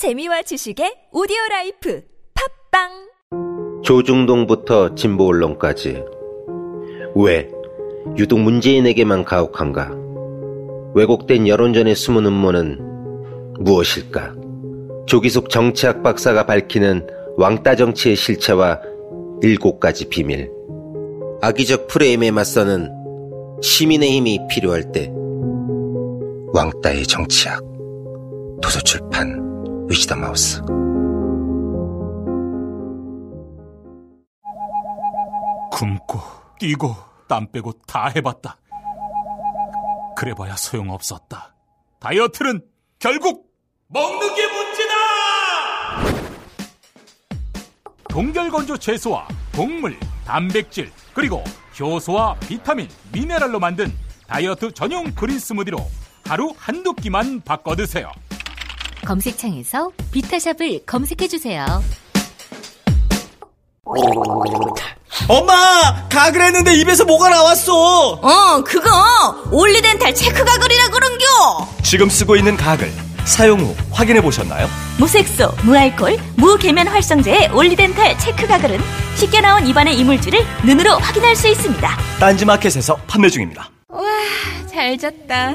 재미와 지식의 오디오 라이프 팟빵 조중동부터 진보 언론까지 왜 유독 문재인에게만 가혹한가? 왜곡된 여론전의 숨은 음모는 무엇일까? 조기숙 정치학 박사가 밝히는 왕따 정치의 실체와 일곱 가지 비밀. 악의적 프레임에 맞서는 시민의 힘이 필요할 때 왕따의 정치학 도서출판 위시덤 하우스 굶고 뛰고 땀 빼고 다 해봤다. 그래봐야 소용없었다. 다이어트는 결국 먹는 게 문제다! 동결건조 채소와 곡물, 단백질, 그리고 효소와 비타민, 미네랄로 만든 다이어트 전용 그린 스무디로 하루 한두 끼만 바꿔 드세요. 검색창에서 비타샵을 검색해주세요. 엄마! 가글 했는데 입에서 뭐가 나왔어! 어, 그거 올리덴탈 체크 가글이라 그런겨. 지금 쓰고 있는 가글 사용 후 확인해 보셨나요? 무색소, 무알콜, 무계면 활성제의 올리덴탈 체크 가글은 쉽게 나온 입안의 이물질을 눈으로 확인할 수 있습니다. 딴지마켓에서 판매 중입니다. 와, 잘 잤다.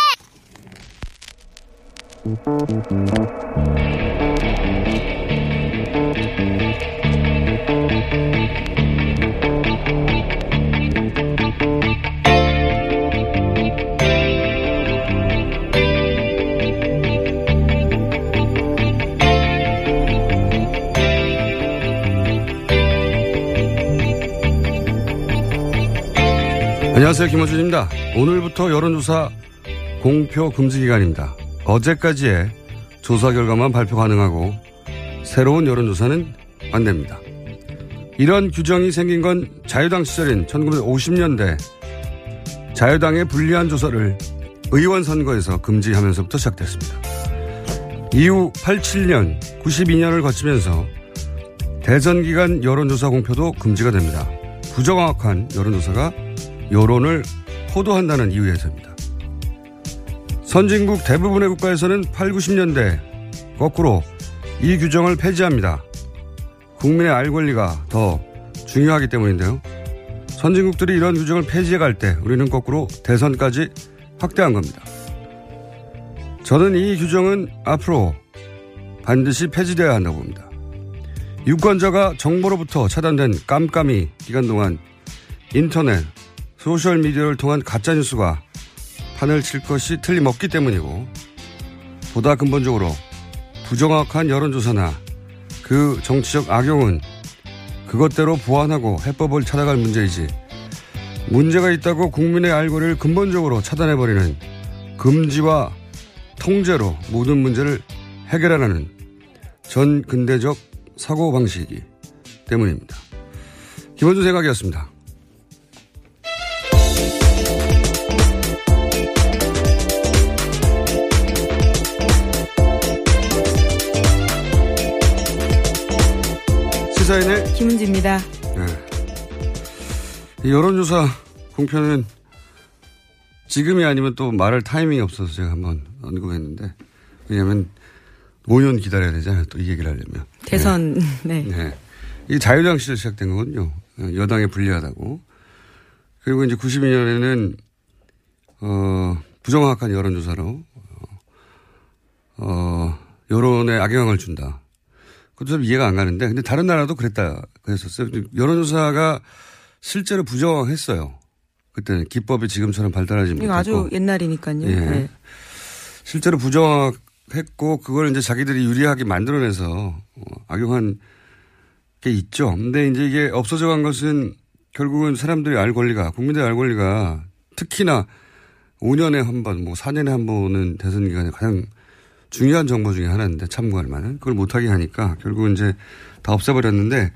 안녕하세요. 김원준입니다. 오늘부터 여론조사 공표 금지 기간입니다. 어제까지의 조사 결과만 발표 가능하고 새로운 여론조사는 안 됩니다. 이런 규정이 생긴 건 자유당 시절인 1950년대 자유당의 불리한 조사를 의원 선거에서 금지하면서부터 시작됐습니다. 이후 87년, 92년을 거치면서 대선 기간 여론조사 공표도 금지가 됩니다. 부정확한 여론조사가 여론을 호도한다는 이유에서입니다. 선진국 대부분의 국가에서는 8, 90년대 거꾸로 이 규정을 폐지합니다. 국민의 알 권리가 더 중요하기 때문인데요. 선진국들이 이런 규정을 폐지해 갈 때 우리는 거꾸로 대선까지 확대한 겁니다. 저는 이 규정은 앞으로 반드시 폐지되어야 한다고 봅니다. 유권자가 정보로부터 차단된 깜깜이 기간 동안 인터넷, 소셜미디어를 통한 가짜뉴스가 판을 칠 것이 틀림없기 때문이고 보다 근본적으로 부정확한 여론조사나 그 정치적 악용은 그것대로 보완하고 해법을 찾아갈 문제이지 문제가 있다고 국민의 알고를 근본적으로 차단해버리는 금지와 통제로 모든 문제를 해결하라는 전 근대적 사고방식이기 때문입니다. 김원준 생각이었습니다. 시사인의 김은지입니다. 네. 여론조사 공표는 지금이 아니면 또 말할 타이밍이 없어서 제가 한번 언급했는데 왜냐하면 5년 기다려야 되잖아요. 또 이 얘기를 하려면. 대선, 네. 네. 네. 이게 자유당 시절 시작된 거군요. 여당에 불리하다고. 그리고 이제 92년에는, 어, 부정확한 여론조사로, 어, 여론에 악영향을 준다. 그것도 좀 이해가 안 가는데, 근데 다른 나라도 그랬다, 그랬었어요. 여론조사가 실제로 부정했어요. 그때는 기법이 지금처럼 발달하지 못했고. 아주 옛날이니까요. 예. 네. 실제로 부정했고, 그걸 이제 자기들이 유리하게 만들어내서 어, 악용한 게 있죠. 근데 이제 이게 없어져 간 것은 결국은 사람들이 알 권리가, 국민들의 알 권리가 특히나 5년에 한 번, 뭐 4년에 한 번은 대선 기간에 가장 중요한 정보 중에 하나인데 참고할 만한 그걸 못하게 하니까 결국은 이제 다 없애버렸는데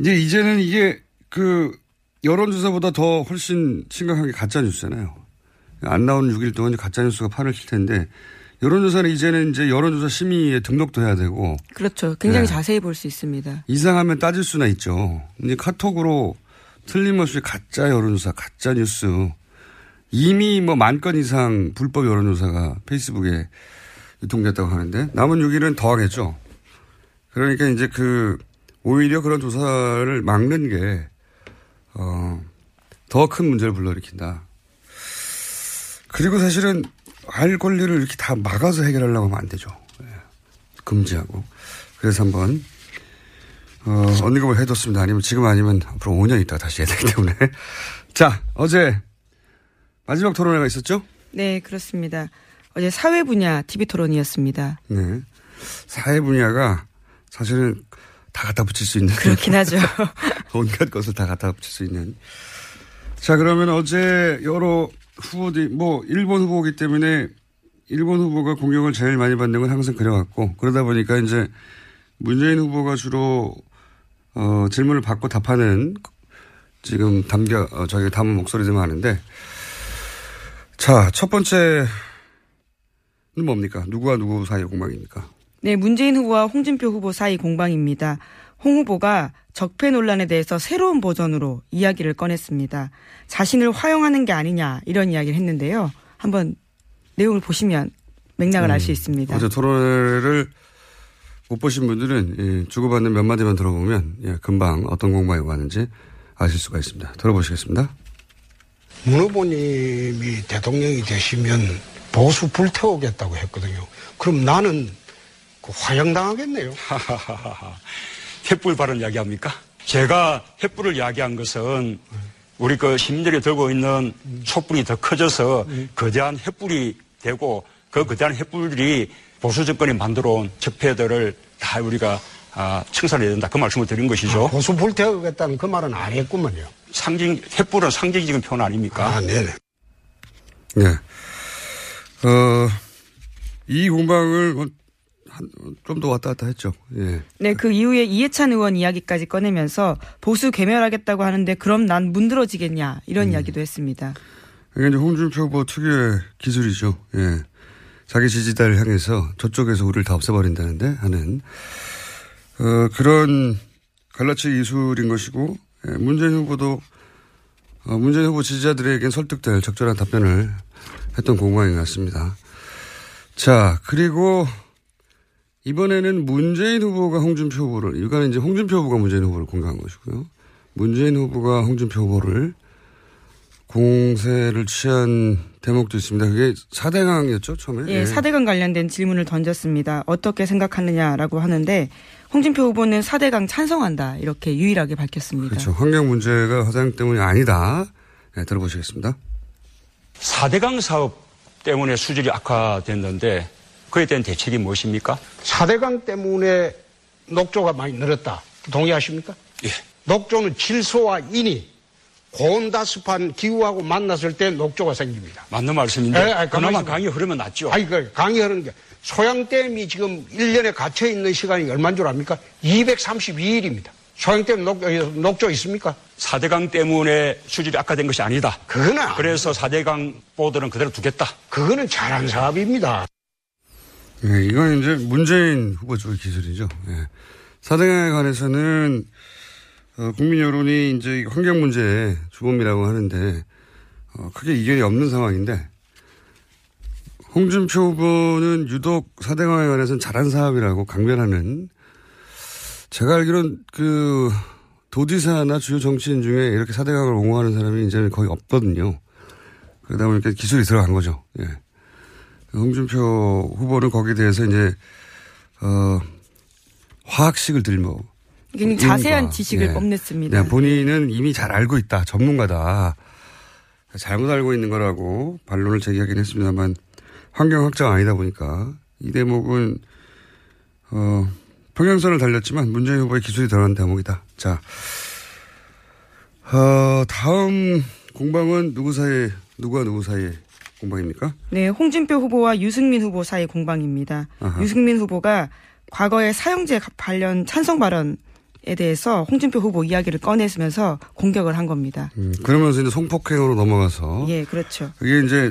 이제 이제는 이게 그 여론조사보다 더 훨씬 심각한 게 가짜뉴스잖아요. 안 나오는 6일 동안 가짜뉴스가 판을 칠 텐데 여론조사는 이제는 이제 여론조사 심의에 등록도 해야 되고. 그렇죠. 굉장히 네. 자세히 볼 수 있습니다. 이상하면 따질 수나 있죠. 이제 카톡으로 틀림없이 가짜 여론조사, 가짜 뉴스 이미 뭐 만 건 이상 불법 여론조사가 페이스북에 유통됐다고 하는데 남은 6일은 더 하겠죠. 그러니까 이제 그 오히려 그런 조사를 막는 게 어, 더 큰 문제를 불러일으킨다. 그리고 사실은 알 권리를 이렇게 다 막아서 해결하려고 하면 안 되죠. 예. 금지하고. 그래서 한번 어, 언급을 해뒀습니다. 아니면 지금 아니면 앞으로 5년 있다가 다시 해야 되기 때문에. 자, 어제 마지막 토론회가 있었죠? 네, 그렇습니다. 어제 사회 분야 TV 토론이었습니다. 네. 사회 분야가 사실은 다 갖다 붙일 수 있는. 그렇긴 하죠. 온갖 것을 다 갖다 붙일 수 있는. 자, 그러면 어제 여러 후보들이, 뭐, 일본 후보이기 때문에 일본 후보가 공격을 제일 많이 받는 건 항상 그래왔고, 그러다 보니까 이제 문재인 후보가 주로, 어, 질문을 받고 답하는 지금 담겨, 어, 저희 담은 목소리들 많은데, 자, 첫 번째는 뭡니까? 누구와 누구 사이의 공방입니까? 네, 문재인 후보와 홍준표 후보 사이 공방입니다. 홍 후보가 적폐 논란에 대해서 새로운 버전으로 이야기를 꺼냈습니다. 자신을 화용하는 게 아니냐 이런 이야기를 했는데요. 한번 내용을 보시면 맥락을 알수 있습니다. 어제 토론회를 못 보신 분들은 예, 주고받는 몇 마디만 들어보면 예, 금방 어떤 공방이 왔는지 아실 수가 있습니다. 들어보시겠습니다. 문 후보님이 대통령이 되시면 보수 불태우겠다고 했거든요. 그럼 나는 그 화형당하겠네요. 횃불 발언 이야기합니까? 제가 횃불을 이야기한 것은 우리 그 시민들이 들고 있는 촛불이 더 커져서 거대한 횃불이 되고 그 거대한 횃불이 보수 정권이 만들어 온 적폐들을 다 우리가 아, 청산해야 된다. 그 말씀을 드린 것이죠. 아, 보수 불태우겠다는 그 말은 안 했구만요. 상징, 횃불은 상징적인 표현 아닙니까? 아, 네네. 네. 어, 이 공방을 좀더 왔다 갔다 했죠. 예. 네, 그 이후에 이해찬 의원 이야기까지 꺼내면서 보수 괴멸하겠다고 하는데 그럼 난 문드러지겠냐 이런 음. 이야기도 했습니다. 이게 이제 홍준표 후보 특유의 기술이죠. 예. 자기 지지자를 향해서 저쪽에서 우리를 다 없애버린다는데 하는 어, 그런 갈라치기 기술인 것이고 예, 문재인 후보도 어, 문재인 후보 지지자들에게 설득될 적절한 답변을 했던 공방인 것 같습니다. 자 그리고 이번에는 문재인 후보가 홍준표 후보를 이거는 이제 홍준표 후보가 문재인 후보를 공개한 것이고요. 문재인 후보가 홍준표 후보를 공세를 취한 대목도 있습니다. 그게 4대강이었죠, 처음에? 예, 4대강 관련된 질문을 던졌습니다. 어떻게 생각하느냐라고 하는데 홍준표 후보는 4대강 찬성한다. 이렇게 유일하게 밝혔습니다. 그렇죠. 환경 문제가 화장 때문이 아니다. 네, 들어보시겠습니다. 4대강 사업 때문에 수질이 악화됐는데 그에 대한 대책이 무엇입니까? 4대강 때문에 녹조가 많이 늘었다. 동의하십니까? 예. 녹조는 질소와 인이 고온다습한 기후하고 만났을 때 녹조가 생깁니다. 맞는 말씀인데 예, 아, 가만히 그나마. 강이 흐르면 낫죠. 아니, 그 강이 흐르는 게 소양댐이 지금 1년에 갇혀 있는 시간이 얼마인 줄 압니까? 232일입니다. 소양댐 녹, 어, 녹조 있습니까? 4대강 때문에 수질이 악화된 것이 아니다. 그거는 그래서 4대강 보도는 그대로 두겠다. 그거는 잘한 사업입니다. 네, 이건 이제 문재인 후보 쪽의 기술이죠. 예. 4대강에 관해서는 어, 국민 여론이 이제 환경 문제의 주범이라고 하는데 어, 크게 이견이 없는 상황인데 홍준표 후보는 유독 4대강에 관해서는 잘한 사업이라고 강변하는 제가 알기로는 그 도지사나 주요 정치인 중에 이렇게 4대강을 옹호하는 사람이 이제는 거의 없거든요. 그러다 보니까 기술이 들어간 거죠. 예. 홍준표 후보는 거기에 대해서 이제, 어, 화학식을 들고. 굉장히 자세한 인과, 지식을 예. 뽐냈습니다. 네, 본인은 이미 잘 알고 있다. 전문가다. 잘못 알고 있는 거라고 반론을 제기하긴 했습니다만 환경학자가 아니다 보니까 이 대목은, 어, 평행선을 달렸지만 문재인 후보의 기술이 들어간 대목이다. 자, 어, 다음 공방은 누구 사이에, 누구와 누구 사이에 공방입니까? 네, 홍준표 후보와 유승민 후보 사이 공방입니다. 아하. 유승민 후보가 과거에 사형제 관련 찬성 발언 에 대해서 홍준표 후보 이야기를 꺼내면서 공격을 한 겁니다. 음, 그러면서 이제 성폭행으로 넘어가서 예, 그렇죠. 그게 이제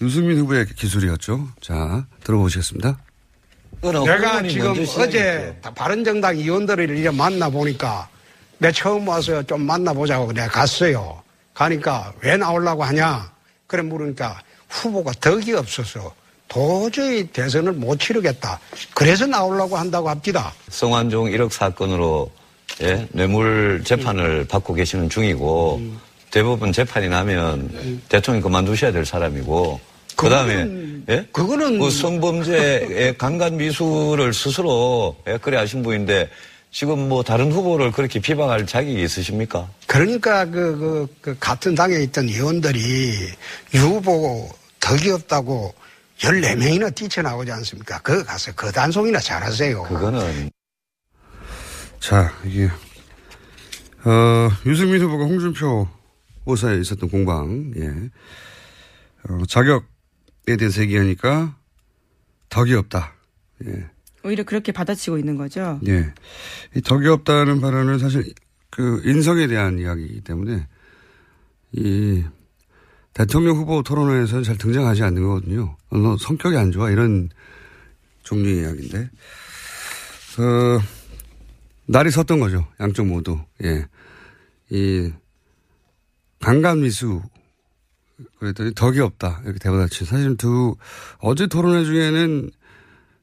유승민 후보의 기술이었죠. 자, 들어보시겠습니다. 내가 지금 어제 바른정당 의원들을 이제 만나보니까 내 처음 와서 좀 만나보자고 내가 갔어요. 가니까 왜 나오려고 하냐? 그래 물으니까 후보가 덕이 없어서 도저히 대선을 못 치르겠다. 그래서 나오려고 한다고 합니다. 성완종 1억 사건으로 예? 뇌물 재판을 받고 계시는 중이고 대부분 재판이 나면 대통령 그만두셔야 될 사람이고 그 다음에 예? 그거는 그 성범죄의 강간 미수를 스스로 예? 그래 하신 분인데 지금 뭐 다른 후보를 그렇게 비방할 자격이 있으십니까? 그러니까 그, 그, 그 같은 당에 있던 의원들이 유 후보 덕이 없다고 14명이나 뛰쳐나오지 않습니까? 그거 가서 그 단속이나 잘하세요. 그거는 자, 이게, 어, 유승민 후보가 홍준표 오사에 있었던 공방, 예. 어, 자격에 대해서 얘기하니까 덕이 없다. 예. 오히려 그렇게 받아치고 있는 거죠. 예. 이 덕이 없다는 발언은 사실 그 인성에 대한 이야기이기 때문에 이 대통령 후보 토론회에서는 잘 등장하지 않는 거거든요. 어, 너 성격이 안 좋아 이런 종류의 이야기인데 어, 날이 섰던 거죠. 양쪽 모두. 예. 이 강간 미수 그랬더니 덕이 없다 이렇게 대받아치. 사실 두 어제 토론회 중에는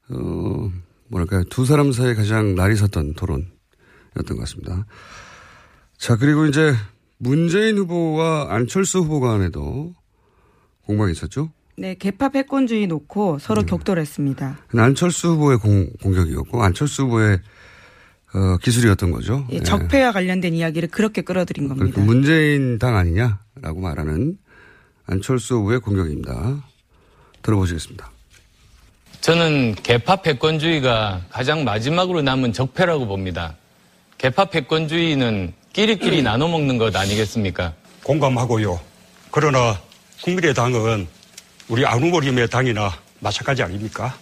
어 뭐랄까요 두 사람 사이에 가장 날이 섰던 토론이었던 것 같습니다. 자 그리고 이제 문재인 후보와 안철수 후보 간에도 공방이 있었죠. 네, 개파 패권주의 놓고 서로 격돌했습니다. 안철수 후보의 공, 공격이었고 안철수 후보의 어, 기술이었던 거죠. 예, 예. 적폐와 관련된 이야기를 그렇게 끌어들인 겁니다. 문재인 당 아니냐라고 말하는 안철수 후보의 공격입니다. 들어보시겠습니다. 저는 개파 패권주의가 가장 마지막으로 남은 적폐라고 봅니다. 개파 패권주의는 끼리끼리 나눠 먹는 것 아니겠습니까? 공감하고요. 그러나 국민의당은 우리 안 후보님의 당이나 마찬가지 아닙니까?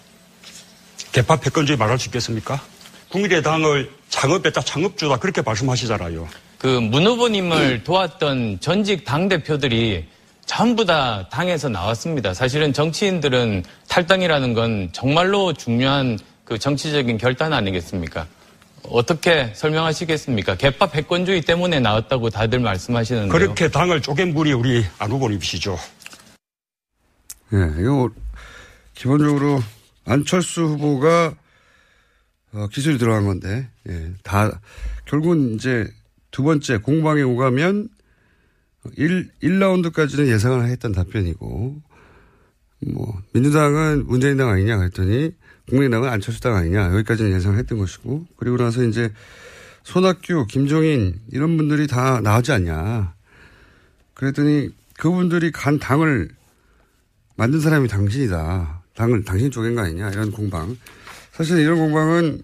개파 패권주의 말할 수 있겠습니까? 국민의당을 창업했다, 창업주다 그렇게 말씀하시잖아요. 그 문 후보님을 도왔던 전직 당대표들이 전부 다 당에서 나왔습니다. 사실은 정치인들은 탈당이라는 건 정말로 중요한 그 정치적인 결단 아니겠습니까? 어떻게 설명하시겠습니까? 개파 패권주의 때문에 나왔다고 다들 말씀하시는데요. 그렇게 당을 쪼갠 분이 우리 안 후보님이시죠. 예, 이거 기본적으로 안철수 후보가 어, 기술이 들어간 건데, 예, 다, 결국은 이제 두 번째 공방에 오가면 1, 1라운드까지는 예상을 했던 답변이고, 뭐, 민주당은 문재인 당 아니냐 그랬더니 국민의당은 안철수 당 아니냐 여기까지는 예상을 했던 것이고, 그리고 나서 이제 손학규, 김종인 이런 분들이 다 나오지 않냐. 그랬더니 그분들이 간 당을 만든 사람이 당신이다. 당을 당신 쪽인 거 아니냐 이런 공방. 사실 이런 공방은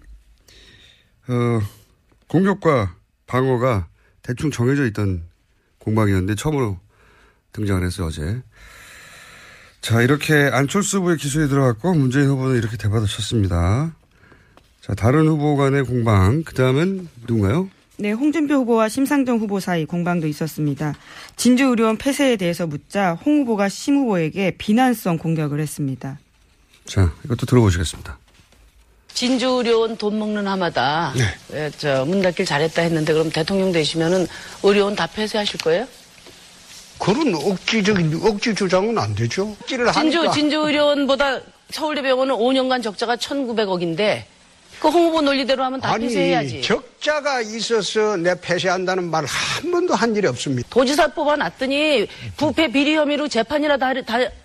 어, 공격과 방어가 대충 정해져 있던 공방이었는데 처음으로 등장을 했어요 어제. 자 이렇게 안철수 후보의 기술이 들어갔고 문재인 후보는 이렇게 대받아쳤습니다. 자 다른 후보 간의 공방 그 다음은 누군가요? 네, 홍준표 후보와 심상정 후보 사이 공방도 있었습니다. 진주 의료원 폐쇄에 대해서 묻자 홍 후보가 심 후보에게 비난성 공격을 했습니다. 자 이것도 들어보시겠습니다. 진주의료원 돈 먹는 하마다 예, 저문 닫길 잘했다 했는데 그럼 대통령 되시면은 의료원 다 폐쇄하실 거예요? 그런 억지적인 억지 주장은 안 되죠. 억지를 진주 하니까. 진주의료원보다 서울대병원은 5년간 적자가 1,900억인데 그 홍 후보 논리대로 하면 다 아니 폐쇄해야지. 적자가 있어서 내 폐쇄한다는 말 한 번도 한 일이 없습니다. 도지사 뽑아놨더니 부패 비리 혐의로 재판이나 다,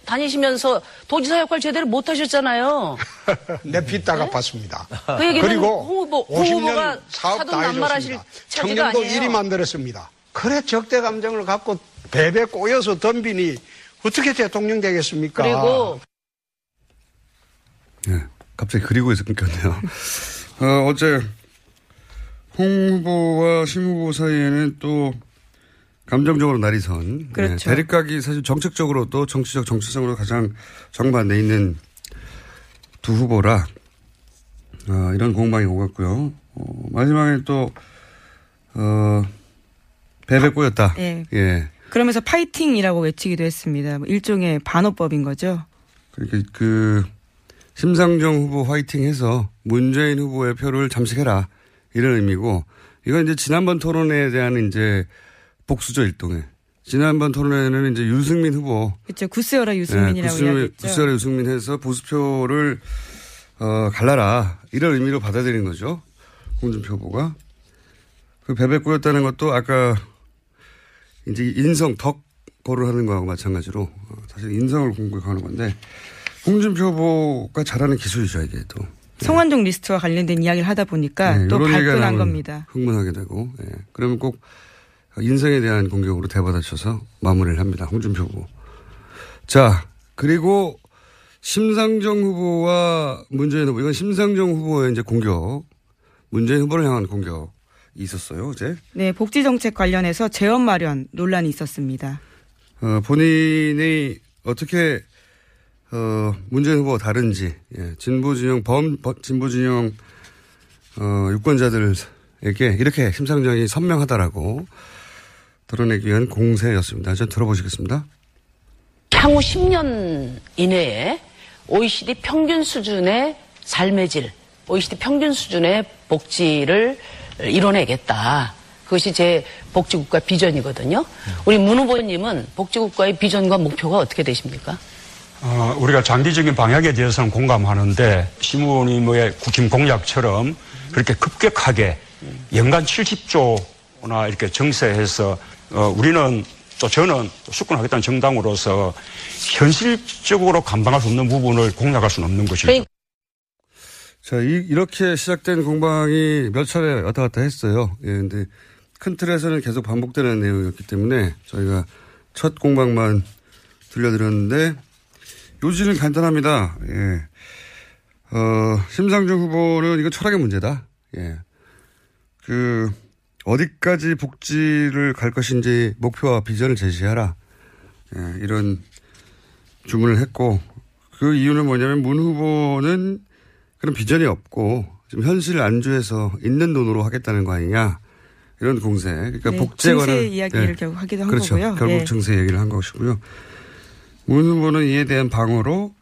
다, 니시면서 도지사 역할 제대로 못 하셨잖아요. 내 빚다 갚았습니다. 그 얘기는 그리고 홍 후보, 홍 50년 후보가 사업 사돈 해줬습니다. 처지가 청년도 아니에요. 일이 만들었습니다. 그래 적대 감정을 갖고 배배 꼬여서 덤비니 어떻게 대통령 되겠습니까? 그리고 예, 갑자기 그리고에서 끊겼네요. 어, 어제 홍 후보와 심 후보 사이에는 또 감정적으로 날이 선. 그렇죠. 네, 대립각이 사실 정책적으로도 정치적 정치성으로 가장 정반대 있는 두 후보라 어, 이런 공방이 오갔고요. 어, 마지막에 또 어, 배배 꼬였다. 예. 예. 그러면서 파이팅이라고 외치기도 했습니다. 뭐 일종의 반어법인 거죠. 그러니까 그 심상정 후보 화이팅해서 문재인 후보의 표를 잠식해라 이런 의미고 이건 이제 지난번 토론에 대한 이제 복수죠 일동에. 지난번 토론회는 이제 유승민 후보. 그렇죠. 구스여라 유승민이라고 네, 이야기했죠. 구스여라 유승민 해서 보수표를 어, 갈라라 이런 의미로 받아들인 거죠. 홍준표 후보가. 그 배배 꼬였다는 것도 아까 이제 인성 덕 거론하는 거하고 마찬가지로 어, 사실 인성을 공격하는 건데 홍준표 후보가 잘하는 기술이죠 이게 또. 성완종 리스트와 관련된 이야기를 하다 보니까 네, 또 발끈한 겁니다. 흥분하게 되고, 예. 그러면 꼭 인성에 대한 공격으로 대받아쳐서 마무리를 합니다. 홍준표 후보. 자, 그리고 심상정 후보와 문재인 후보, 이건 심상정 후보의 이제 공격, 문재인 후보를 향한 공격이 있었어요, 어제. 네, 복지 정책 관련해서 재원 마련 논란이 있었습니다. 어, 본인이 어떻게 어, 문재인 후보가 다른지, 예, 진보 진영, 범, 범- 진보 진영, 어, 유권자들에게 이렇게 심상정이 선명하다라고 드러내기 위한 공세였습니다. 좀 들어보시겠습니다. 향후 10년 이내에 OECD 평균 수준의 삶의 질, OECD 평균 수준의 복지를 이뤄내겠다. 그것이 제 복지국가 비전이거든요. 우리 문 후보님은 복지국가의 비전과 목표가 어떻게 되십니까? 어, 우리가 장기적인 방향에 대해서는 공감하는데 시무님의 국힘 공약처럼 그렇게 급격하게 연간 70조나 이렇게 정세해서 어, 우리는 또 저는 또 수권하겠다는 정당으로서 현실적으로 감당할 수 없는 부분을 공략할 수는 없는 것이죠. 자, 이, 이렇게 시작된 공방이 몇 차례 왔다 갔다 했어요. 예, 근데 큰 틀에서는 계속 반복되는 내용이었기 때문에 저희가 첫 공방만 들려드렸는데 요지는 간단합니다. 예. 어, 심상정 후보는 이거 철학의 문제다. 예. 그, 어디까지 복지를 갈 것인지 목표와 비전을 제시하라. 예, 이런 주문을 했고, 그 이유는 뭐냐면 문 후보는 그런 비전이 없고, 지금 현실 안주해서 있는 돈으로 하겠다는 거 아니냐. 이런 공세. 그러니까 네, 관한. 증세 이야기를 결국 하기도 한 그렇죠. 거고요. 결국 네. 증세 얘기를 한 것이고요. 문 후보는 이에 대한 방어로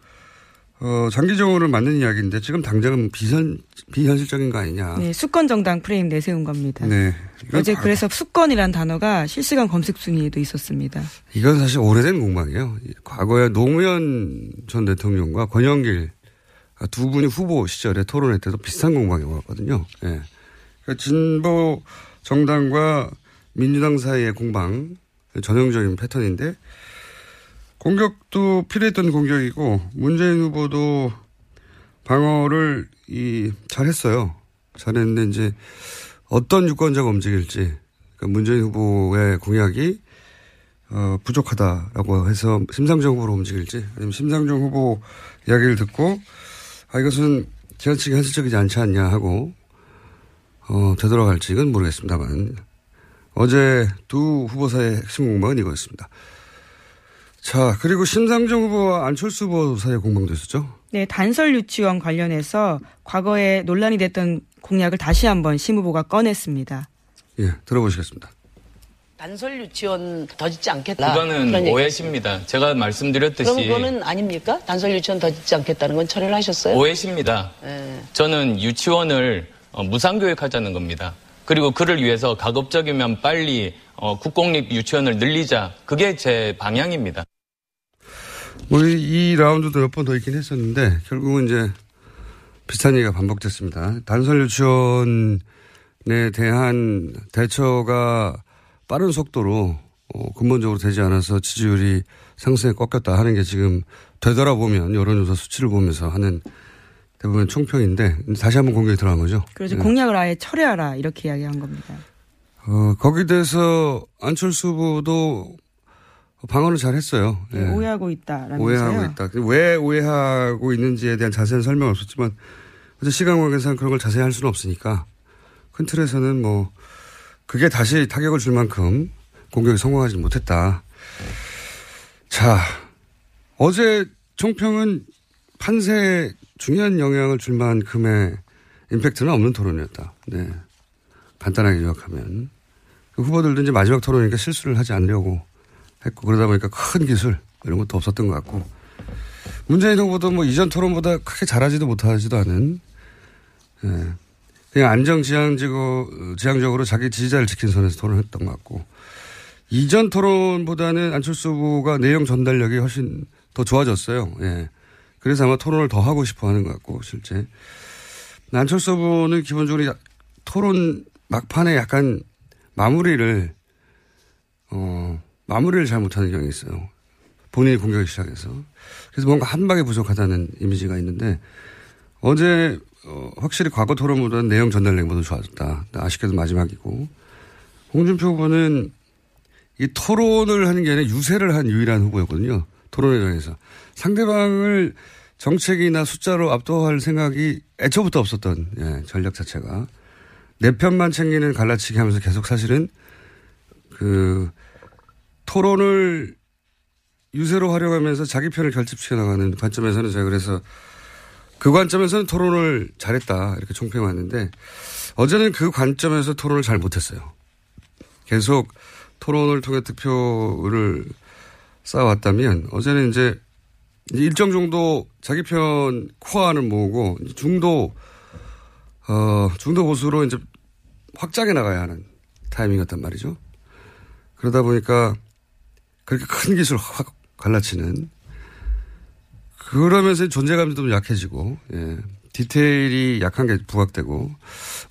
어, 장기적으로는 맞는 이야기인데 지금 당장은 비현, 비현실적인 거 아니냐. 네, 수권 정당 프레임 내세운 겁니다. 네. 어제 과- 그래서 수권이란 단어가 실시간 검색 순위에도 있었습니다. 이건 사실 오래된 공방이에요. 과거에 노무현 전 대통령과 권영길 두 분이 후보 시절에 토론회 때도 비슷한 공방이 오갔거든요. 예. 그러니까 진보 정당과 민주당 사이의 공방 전형적인 패턴인데 공격도 필요했던 공격이고 문재인 후보도 방어를 이 잘했어요. 잘했는데 이제 어떤 유권자가 움직일지 그러니까 문재인 후보의 공약이 어, 부족하다라고 해서 심상정 후보로 움직일지 아니면 심상정 후보 이야기를 듣고 아 이것은 지나치게 현실적이지 않지 않냐 하고 어, 되돌아갈지 이건 모르겠습니다만 어제 두 후보 사이의 핵심 공방은 이거였습니다. 자 그리고 심상정 후보와 안철수 후보 사이의 공방도 있었죠. 네, 단설 유치원 관련해서 과거에 논란이 됐던 공약을 다시 한번 심 후보가 꺼냈습니다. 예 들어보시겠습니다. 단설 유치원 더 짓지 않겠다. 그거는. 오해십니다. 제가 말씀드렸듯이 그럼 그거는 아닙니까? 단설 유치원 더 짓지 않겠다는 건 처리를 하셨어요? 오해십니다. 예. 저는 유치원을 어, 무상교육하자는 겁니다. 그리고 그를 위해서 가급적이면 빨리 어, 국공립 유치원을 늘리자. 그게 제 방향입니다. 뭐, 이, 이 라운드도 몇 번 더 있긴 했었는데, 결국은 이제 비슷한 얘기가 반복됐습니다. 단설 유치원에 대한 대처가 빠른 속도로 어, 근본적으로 되지 않아서 지지율이 상승에 꺾였다 하는 게 지금 되돌아보면 여론조사 수치를 보면서 하는 대부분 총평인데 다시 한번 공격이 들어간 거죠. 그래서 네. 공약을 아예 철회하라 이렇게 이야기한 겁니다. 어, 거기에 대해서 안철수 후보도 방어를 잘 했어요. 네, 예. 오해하고 있다라면서요. 오해하고 있다. 왜 오해하고 있는지에 대한 자세한 설명은 없었지만 어제 시간 관계상 그런 걸 자세히 할 수는 없으니까 큰 틀에서는 뭐 그게 다시 타격을 줄 만큼 공격에 성공하지 못했다. 자, 어제 총평은 판세에 중요한 영향을 줄 만큼의 임팩트는 없는 토론이었다. 네. 간단하게 요약하면. 그 후보들도 이제 마지막 토론이니까 실수를 하지 않으려고 했고, 그러다 보니까 큰 기술, 이런 것도 없었던 것 같고, 문재인 후보도 뭐 이전 토론보다 크게 잘하지도 못하지도 않은, 예. 그냥 안정지향적으로, 지향적으로 자기 지지자를 지킨 선에서 토론했던 것 같고, 이전 토론보다는 안철수 후보가 내용 전달력이 훨씬 더 좋아졌어요. 예. 그래서 아마 토론을 더 하고 싶어 하는 것 같고, 실제. 안철수 후보는 기본적으로 토론 막판에 약간 마무리를, 어, 마무리를 잘 못하는 경향이 있어요. 본인이 공격을 시작해서. 그래서 뭔가 한 방에 부족하다는 이미지가 있는데, 어제, 어, 확실히 과거 토론보다는 내용 전달력이 모두 좋아졌다. 아쉽게도 마지막이고. 홍준표 후보는 이 토론을 하는 게 아니라 유세를 한 유일한 후보였거든요. 토론에 대해서. 상대방을 정책이나 숫자로 압도할 생각이 애초부터 없었던 예, 전략 자체가 내 편만 챙기는 갈라치기 하면서 계속 사실은 그 토론을 유세로 활용하면서 자기 편을 결집시켜 나가는 관점에서는 제가 그래서 그 관점에서는 토론을 잘했다 이렇게 총평 왔는데 어제는 그 관점에서 토론을 잘 못했어요. 계속 토론을 통해 득표를 쌓아왔다면 어제는 이제 일정 정도 자기 편 코어를 모으고 중도 어 중도 보수로 이제 확장해 나가야 하는 타이밍이었단 말이죠. 그러다 보니까 그렇게 큰 기술 확 갈라치는 그러면서 존재감도 좀 약해지고 예. 디테일이 약한 게 부각되고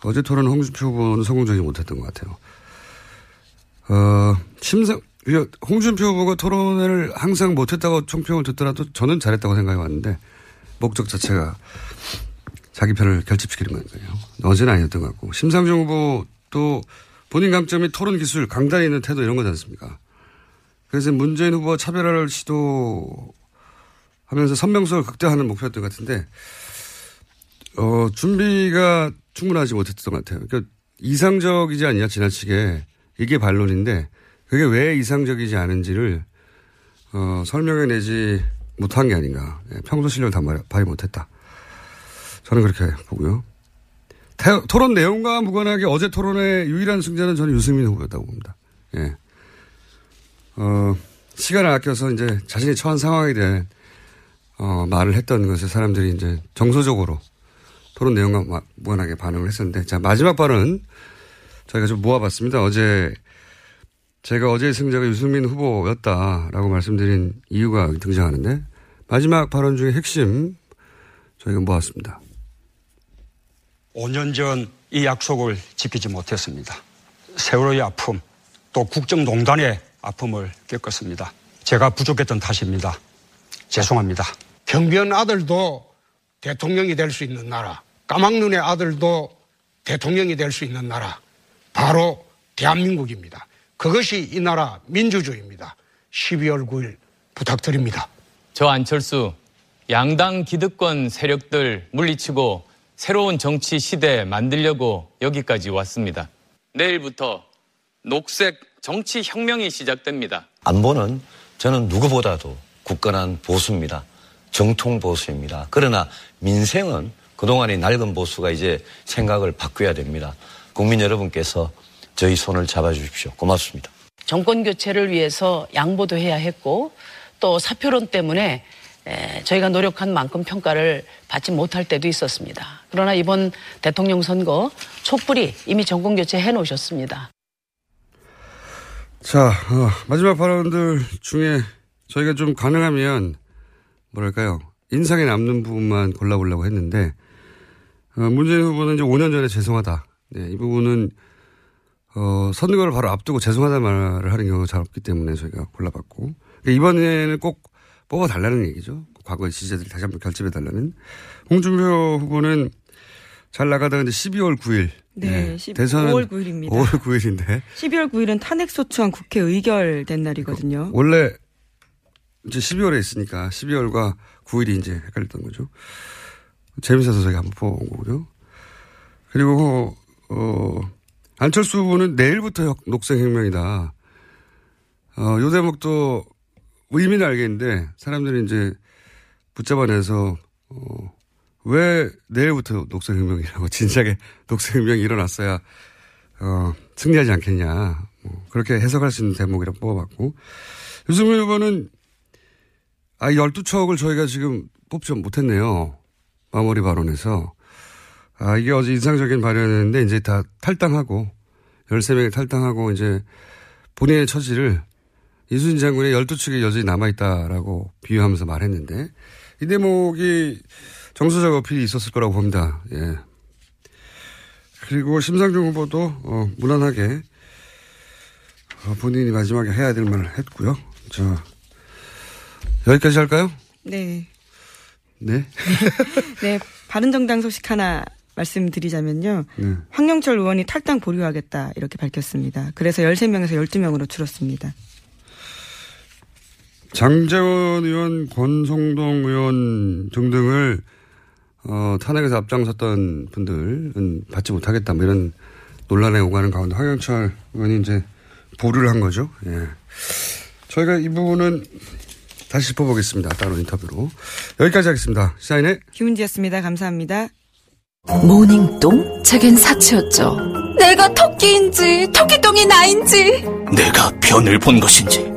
어제 토론 홍준표 후보는 성공적이지 못했던 것 같아요. 어, 심상, 홍준표 후보가 토론을 항상 못했다고 총평을 듣더라도 저는 잘했다고 생각해 왔는데 목적 자체가 자기 편을 결집시키는 거니까요. 어제는 아니었던 것 같고 심상정 후보도 본인 강점이 토론 기술, 강단에 있는 태도 이런 거지 않습니까? 그래서 문재인 후보와 차별화를 시도하면서 선명성을 극대화하는 목표였던 것 같은데 어, 준비가 충분하지 못했던 것 같아요. 그러니까 이상적이지 않냐 지나치게 이게 반론인데 그게 왜 이상적이지 않은지를 어, 설명해내지 못한 게 아닌가. 예, 평소 실력을 다 발휘 못했다. 저는 그렇게 보고요. 태, 토론 내용과 무관하게 어제 토론의 유일한 승자는 저는 유승민 후보였다고 봅니다. 예. 어, 시간을 아껴서 이제 자신이 처한 상황에 대한 어, 말을 했던 것에 사람들이 이제 정서적으로 토론 내용과 무관하게 반응을 했었는데 자 마지막 발언 저희가 좀 모아봤습니다. 어제 제가 어제 승자가 유승민 후보였다라고 말씀드린 이유가 등장하는데 마지막 발언 중에 핵심 저희가 모았습니다. 5년 전 이 약속을 지키지 못했습니다. 세월호의 아픔, 또 국정농단의 아픔을 겪었습니다. 제가 부족했던 탓입니다. 죄송합니다. 경비원 아들도 대통령이 될 수 있는 나라, 까막눈의 아들도 대통령이 될 수 있는 나라, 바로 대한민국입니다. 그것이 이 나라 민주주의입니다. 12월 9일 부탁드립니다. 저 안철수 양당 기득권 세력들 물리치고 새로운 정치 시대 만들려고 여기까지 왔습니다. 내일부터 녹색 정치 혁명이 시작됩니다. 안보는 저는 누구보다도 굳건한 보수입니다. 정통 보수입니다. 그러나 민생은 그동안의 낡은 보수가 이제 생각을 바꿔야 됩니다. 국민 여러분께서 저희 손을 잡아주십시오. 고맙습니다. 정권 교체를 위해서 양보도 해야 했고 또 사표론 때문에 저희가 노력한 만큼 평가를 받지 못할 때도 있었습니다. 그러나 이번 대통령 선거 촛불이 이미 정권 교체 해 놓으셨습니다. 자, 어, 마지막 발언들 중에 저희가 좀 가능하면 뭐랄까요. 인상에 남는 부분만 골라보려고 했는데, 어, 문재인 후보는 이제 5년 전에 죄송하다. 네, 이 부분은, 어, 선거를 바로 앞두고 죄송하다는 말을 하는 경우가 잘 없기 때문에 저희가 골라봤고, 그러니까 이번에는 꼭 뽑아달라는 얘기죠. 과거의 지지자들이 다시 한번 결집해달라는. 홍준표 후보는 잘 나가다가 이제 12월 9일. 네, 네. 대선 5월 9일입니다. 5월 9일인데. 12월 9일은 탄핵 소추안 국회 의결된 날이거든요. 원래 이제 12월에 있으니까 12월과 9일이 이제 헷갈렸던 거죠. 재밌어서 저희가 한번 뽑아본 거고요. 그리고, 어, 안철수 후보는 내일부터 녹색혁명이다. 어, 요 대목도 의미는 알겠는데 사람들이 이제 붙잡아내서 어, 왜 내일부터 녹색혁명이라고 진작에 녹색혁명이 일어났어야 어, 승리하지 않겠냐. 뭐 그렇게 해석할 수 있는 대목이라고 뽑아봤고. 유승민 후보는 아 12척을 저희가 지금 뽑지 못했네요. 마무리 발언에서. 아 이게 어제 인상적인 발언이었는데 이제 다 탈당하고 13명이 탈당하고 이제 본인의 처지를 이순신 장군의 12척이 여전히 남아있다라고 비유하면서 말했는데 이 대목이 정서적 어필이 있었을 거라고 봅니다. 예. 그리고 심상정 후보도 어, 무난하게 어, 본인이 마지막에 해야 될 말을 했고요. 저 여기까지 할까요? 네. 네. 네. 바른정당 소식 하나 말씀드리자면요. 네. 황영철 의원이 탈당 보류하겠다 이렇게 밝혔습니다. 그래서 13명에서 12명으로 줄었습니다. 장재원 의원, 권성동 의원 등등을 어, 탄핵에서 앞장섰던 분들은 받지 못하겠다 뭐 이런 논란에 오가는 가운데 황영철 의원이 이제 보류를 한 거죠. 예. 저희가 이 부분은 다시 짚어보겠습니다. 따로 인터뷰로. 여기까지 하겠습니다. 시사인의 김은지였습니다. 감사합니다. 모닝똥? 제겐 사치였죠. 내가 토끼인지 토끼똥이 나인지 내가 변을 본 것인지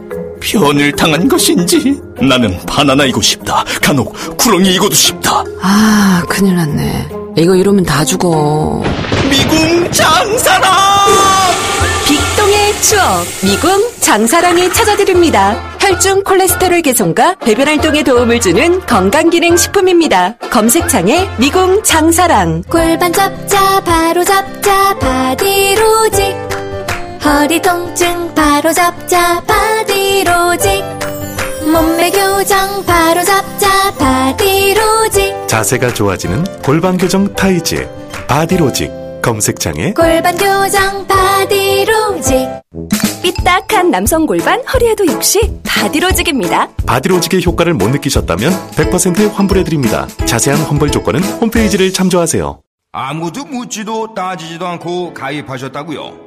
변을 당한 것인지 나는 바나나이고 싶다. 간혹 구렁이이고도 싶다. 아 큰일 났네. 이거 이러면 다 죽어. 미궁 장사랑! 빅동의 추억 미궁 장사랑이 찾아드립니다. 혈중 콜레스테롤 개선과 배변 활동에 도움을 주는 건강기능식품입니다. 검색창에 미궁 장사랑 골반 잡자 바로 잡자 바디로직 허리 통증 바로 잡자 바디로직 몸매 교정 바로 잡자 바디로직 자세가 좋아지는 골반 교정 타이즈 바디로직 검색창에 골반 교정 바디로직 삐딱한 남성 골반 허리에도 역시 바디로직입니다. 바디로직의 효과를 못 느끼셨다면 100% 환불해드립니다. 자세한 환불 조건은 홈페이지를 참조하세요. 아무도 묻지도 따지지도 않고 가입하셨다고요?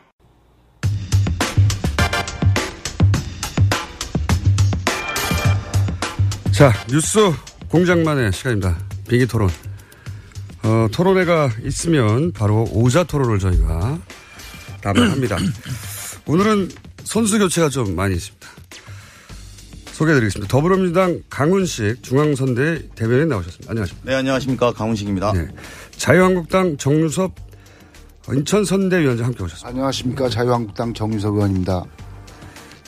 자, 뉴스 공장만의 시간입니다. 비기 토론. 어, 토론회가 있으면 바로 오자 토론을 저희가 담당합니다. 오늘은 선수 교체가 좀 많이 있습니다. 소개해드리겠습니다. 더불어민주당 강훈식 중앙선대 대변인 나오셨습니다. 안녕하십니까. 네, 안녕하십니까. 강훈식입니다. 네. 자유한국당 정유섭 인천선대위원장 함께 오셨습니다. 안녕하십니까. 자유한국당 정유섭 의원입니다.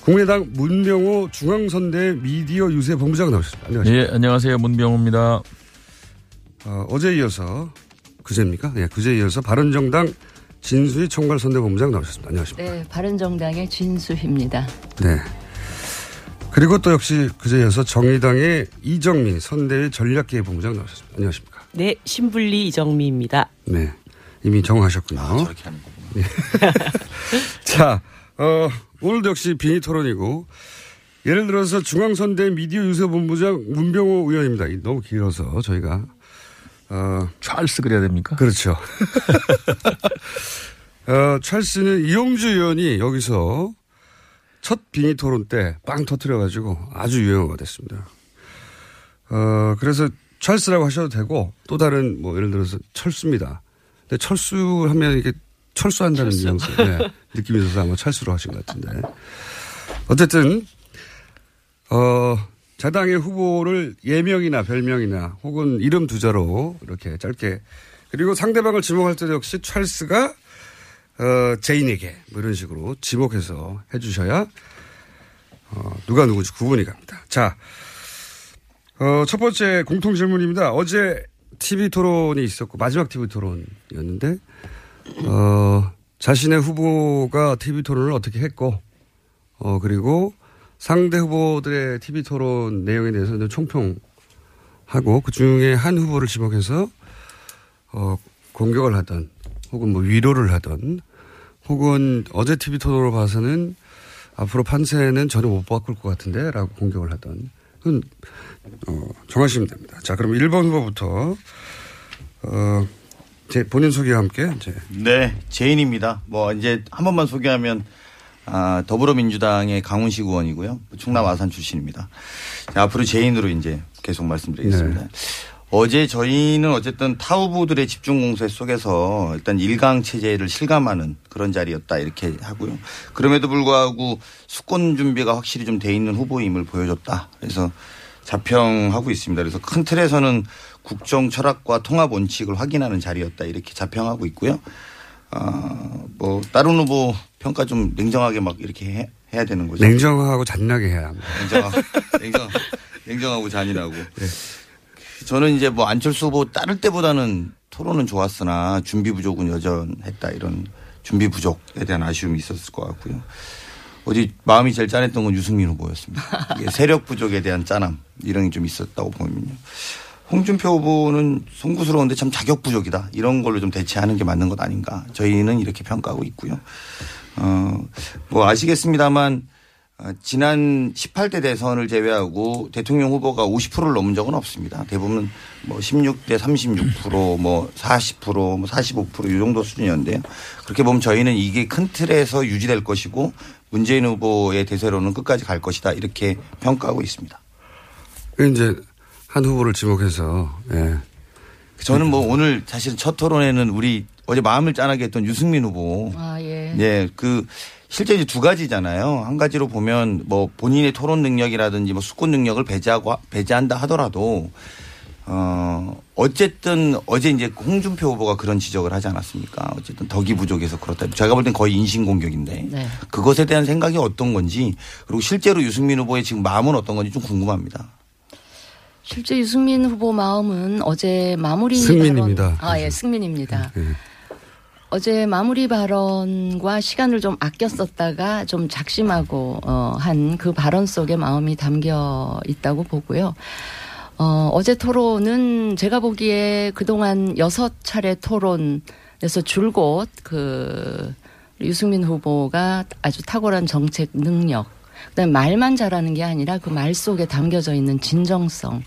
국민의당 문병호 중앙선대 미디어 유세 본부장 나오셨습니다. 안녕하십니까. 예, 안녕하세요. 문병호입니다. 어, 어제 이어서 그제입니까? 네, 그제 이어서 바른정당 진수희 총괄선대 본부장 나오셨습니다. 안녕하십니까. 네, 바른정당의 진수희입니다. 네. 그리고 또 역시 그제 이어서 정의당의 이정미 선대위 전략기획 본부장 나오셨습니다. 안녕하십니까. 네, 신불리 이정미입니다. 네. 이미 정하셨군요. 아, 저렇게 하는 거군요. 네. 자, 어, 오늘도 역시 비니 토론이고, 예를 들어서 중앙선대 미디어 유세본부장 문병호 의원입니다. 너무 길어서 저희가. 어, 찰스 그래야 됩니까? 그렇죠. 어, 찰스는 이용주 의원이 여기서 첫 빙의 토론 때 빵 터트려가지고 아주 유명하가 됐습니다. 어, 그래서 찰스라고 하셔도 되고 또 다른 뭐 예를 들어서 철수입니다. 근데 철수 하면 이게 철수한다는 뉘앙스 네, 느낌이 있어서 아마 철수로 하신 것 같은데. 어쨌든, 어, 자당의 후보를 예명이나 별명이나 혹은 이름 두 자로 이렇게 짧게 그리고 상대방을 지목할 때도 역시 찰스가 어, 제인에게 뭐 이런 식으로 지목해서 해주셔야 어, 누가 누구지 구분이 갑니다. 자, 어, 첫 번째 공통 질문입니다. 어제 TV 토론이 있었고 마지막 TV 토론이었는데 어, 자신의 후보가 TV 토론을 어떻게 했고 어, 그리고 상대 후보들의 TV 토론 내용에 대해서 는 총평 하고 그 중에 한 후보를 지목해서 어, 공격을 하던 혹은 뭐 위로를 하던 혹은 어제 TV 토론으로 봐서는 앞으로 판세는 전혀 못 바꿀 것 같은데 라고 공격을 하던 그건 어, 정하시면 됩니다. 자 그럼 1번 후보부터 어, 제 본인 소개와 함께 이제 네, 제인입니다. 뭐 이제 한 번만 소개하면 아, 더불어민주당의 강훈식 의원이고요. 충남 아산 출신입니다. 자, 앞으로 제인으로 이제 계속 말씀드리겠습니다. 네. 어제 저희는 어쨌든 타 후보들의 집중 공세 속에서 일단 일강 체제를 실감하는 그런 자리였다 이렇게 하고요. 그럼에도 불구하고 수권 준비가 확실히 좀 돼 있는 후보임을 보여줬다. 그래서 자평하고 있습니다. 그래서 큰 틀에서는 국정 철학과 통합 원칙을 확인하는 자리였다 이렇게 자평하고 있고요. 아뭐 다른 후보 평가 좀 냉정하게 막 이렇게 해, 해야 되는 거죠. 냉정하고 잔인하게 해야 합니다. 냉정하고 냉정, 냉정하고 잔인하고. 네. 저는 이제 뭐 안철수 후보 따를 때보다는 토론은 좋았으나 준비 부족은 여전했다 이런 준비 부족에 대한 아쉬움이 있었을 것 같고요. 어디 마음이 제일 짠했던 건 유승민 후보였습니다. 세력 부족에 대한 짠함 이런 게 좀 있었다고 보면요. 홍준표 후보는 송구스러운데 참 자격 부족이다 이런 걸로 좀 대체하는 게 맞는 것 아닌가 저희는 이렇게 평가하고 있고요. 어뭐 아시겠습니다만 어, 지난 18대 대선을 제외하고 대통령 후보가 50%를 넘은 적은 없습니다. 대부분 뭐 16대 36%, 뭐 40%, 뭐 45%이 정도 수준이었는데요. 그렇게 보면 저희는 이게 큰 틀에서 유지될 것이고 문재인 후보의 대세로는 끝까지 갈 것이다 이렇게 평가하고 있습니다. 이제 한 후보를 지목해서 예. 저는 뭐 오늘 사실 첫 토론에는 우리 어제 마음을 짠하게 했던 유승민 후보. 아, 예. 예. 그 실제 이제 두 가지잖아요. 한 가지로 보면 뭐 본인의 토론 능력이라든지 뭐 수권 능력을 배제하고 배제한다 하더라도 어 어쨌든 어제 이제 홍준표 후보가 그런 지적을 하지 않았습니까? 어쨌든 덕이 부족해서 그렇다. 제가 볼 땐 거의 인신 공격인데 네. 그것에 대한 생각이 어떤 건지 그리고 실제로 유승민 후보의 지금 마음은 어떤 건지 좀 궁금합니다. 실제 유승민 후보 마음은 어제 마무리 승민입니다. 발언, 아, 예, 승민입니다. 네. 어제 마무리 발언과 시간을 좀 아껴 썼다가 좀 작심하고 어, 한 그 발언 속에 마음이 담겨 있다고 보고요. 어, 어제 토론은 제가 보기에 그동안 여섯 차례 토론에서 줄곧 그 유승민 후보가 아주 탁월한 정책 능력 그다음에 말만 잘하는 게 아니라 그 말 속에 담겨져 있는 진정성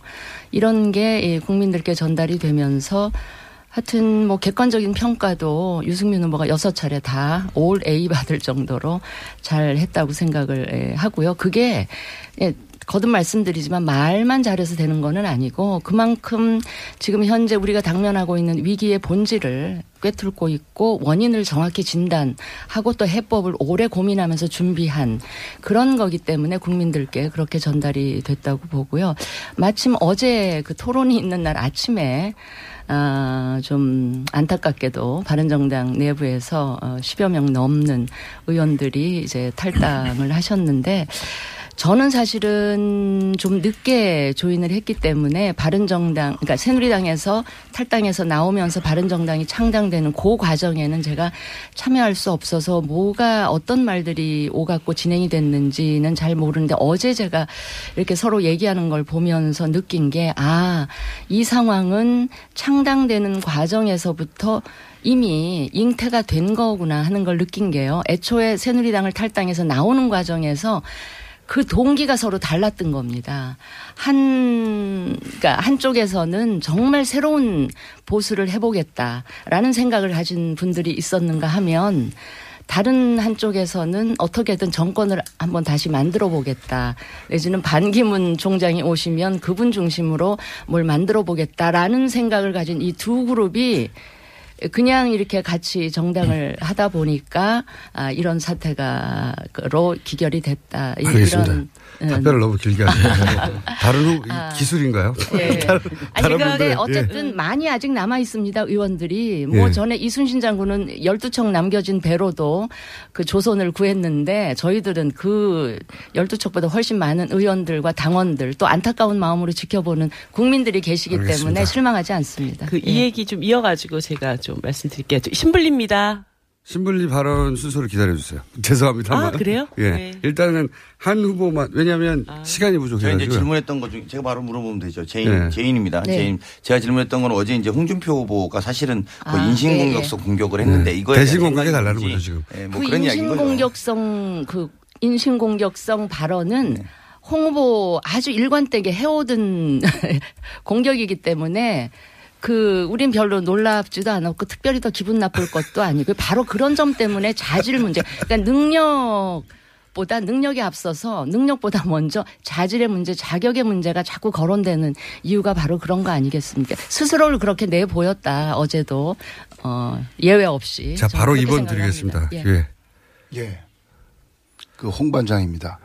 이런 게 국민들께 전달이 되면서 하여튼 뭐 객관적인 평가도 유승민 후보가 여섯 차례 다 올 A 받을 정도로 잘 했다고 생각을 하고요. 그게 거듭 말씀드리지만 말만 잘해서 되는 거는 아니고 그만큼 지금 현재 우리가 당면하고 있는 위기의 본질을 꿰뚫고 있고 원인을 정확히 진단하고 또 해법을 오래 고민하면서 준비한 그런 거기 때문에 국민들께 그렇게 전달이 됐다고 보고요. 마침 어제 그 토론이 있는 날 아침에 아, 좀 안타깝게도 바른정당 내부에서 어, 10여 명 넘는 의원들이 이제 탈당을 하셨는데 저는 사실은 좀 늦게 조인을 했기 때문에 바른정당, 그러니까 새누리당에서 탈당해서 나오면서 바른정당이 창당되는 그 과정에는 제가 참여할 수 없어서 뭐가 어떤 말들이 오갔고 진행이 됐는지는 잘 모르는데 어제 제가 이렇게 서로 얘기하는 걸 보면서 느낀 게 아, 이 상황은 창당되는 과정에서부터 이미 잉태가 된 거구나 하는 걸 느낀 게요. 애초에 새누리당을 탈당해서 나오는 과정에서 그 동기가 서로 달랐던 겁니다. 한, 그러니까 한쪽에서는 정말 새로운 보수를 해보겠다라는 생각을 가진 분들이 있었는가 하면 다른 한쪽에서는 어떻게든 정권을 한번 다시 만들어 보겠다. 내지는 반기문 총장이 오시면 그분 중심으로 뭘 만들어 보겠다라는 생각을 가진 이 두 그룹이 그냥 이렇게 같이 정당을 하다 보니까 아, 이런 사태가로 기결이 됐다. 알겠습니다. 이런 답변을 너무 길게 하네요. 다른 후 아. 기술인가요? 예. 다른, 아니 다른 그런데 분들, 예. 어쨌든 많이 아직 남아 있습니다 의원들이 뭐 예. 전에 이순신 장군은 12척 남겨진 배로도 그 조선을 구했는데 저희들은 그 12척보다 훨씬 많은 의원들과 당원들 또 안타까운 마음으로 지켜보는 국민들이 계시기 알겠습니다. 때문에 실망하지 않습니다. 그이 예. 얘기 좀 이어가지고 제가 좀 말씀드릴게요. 저 승민이입니다. 승민이 발언 순서를 기다려주세요. 죄송합니다. 아, 그래요? 예. 네. 일단은 한 후보만, 왜냐하면 아. 시간이 제가 부족해가지고. 이제 질문했던 것 중에 제가 바로 물어보면 되죠. 재인, 네. 재인입니다. 네. 재인. 제가 질문했던 건 어제 이제 홍준표 후보가 사실은 그 아, 인신공격성 공격을 했는데 네. 이거에 대신 공격해 달라는 거죠, 지금. 예, 뭐 그 거죠. 인신공격성 그 인신공격성 발언은 네. 홍 후보 아주 일관되게 해오던 공격이기 때문에 그 우린 별로 놀랍지도 않았고 특별히 더 기분 나쁠 것도 아니고 바로 그런 점 때문에 자질 문제 그러니까 능력 보다 능력이 앞서서 능력보다 먼저 자질의 문제 자격의 문제가 자꾸 거론되는 이유가 바로 그런 거 아니겠습니까 스스로를 그렇게 내 보였다 어제도 어 예외 없이 자, 바로 그렇게 2번 생각을 드리겠습니다. 예. 기회. 예. 그 홍반장입니다.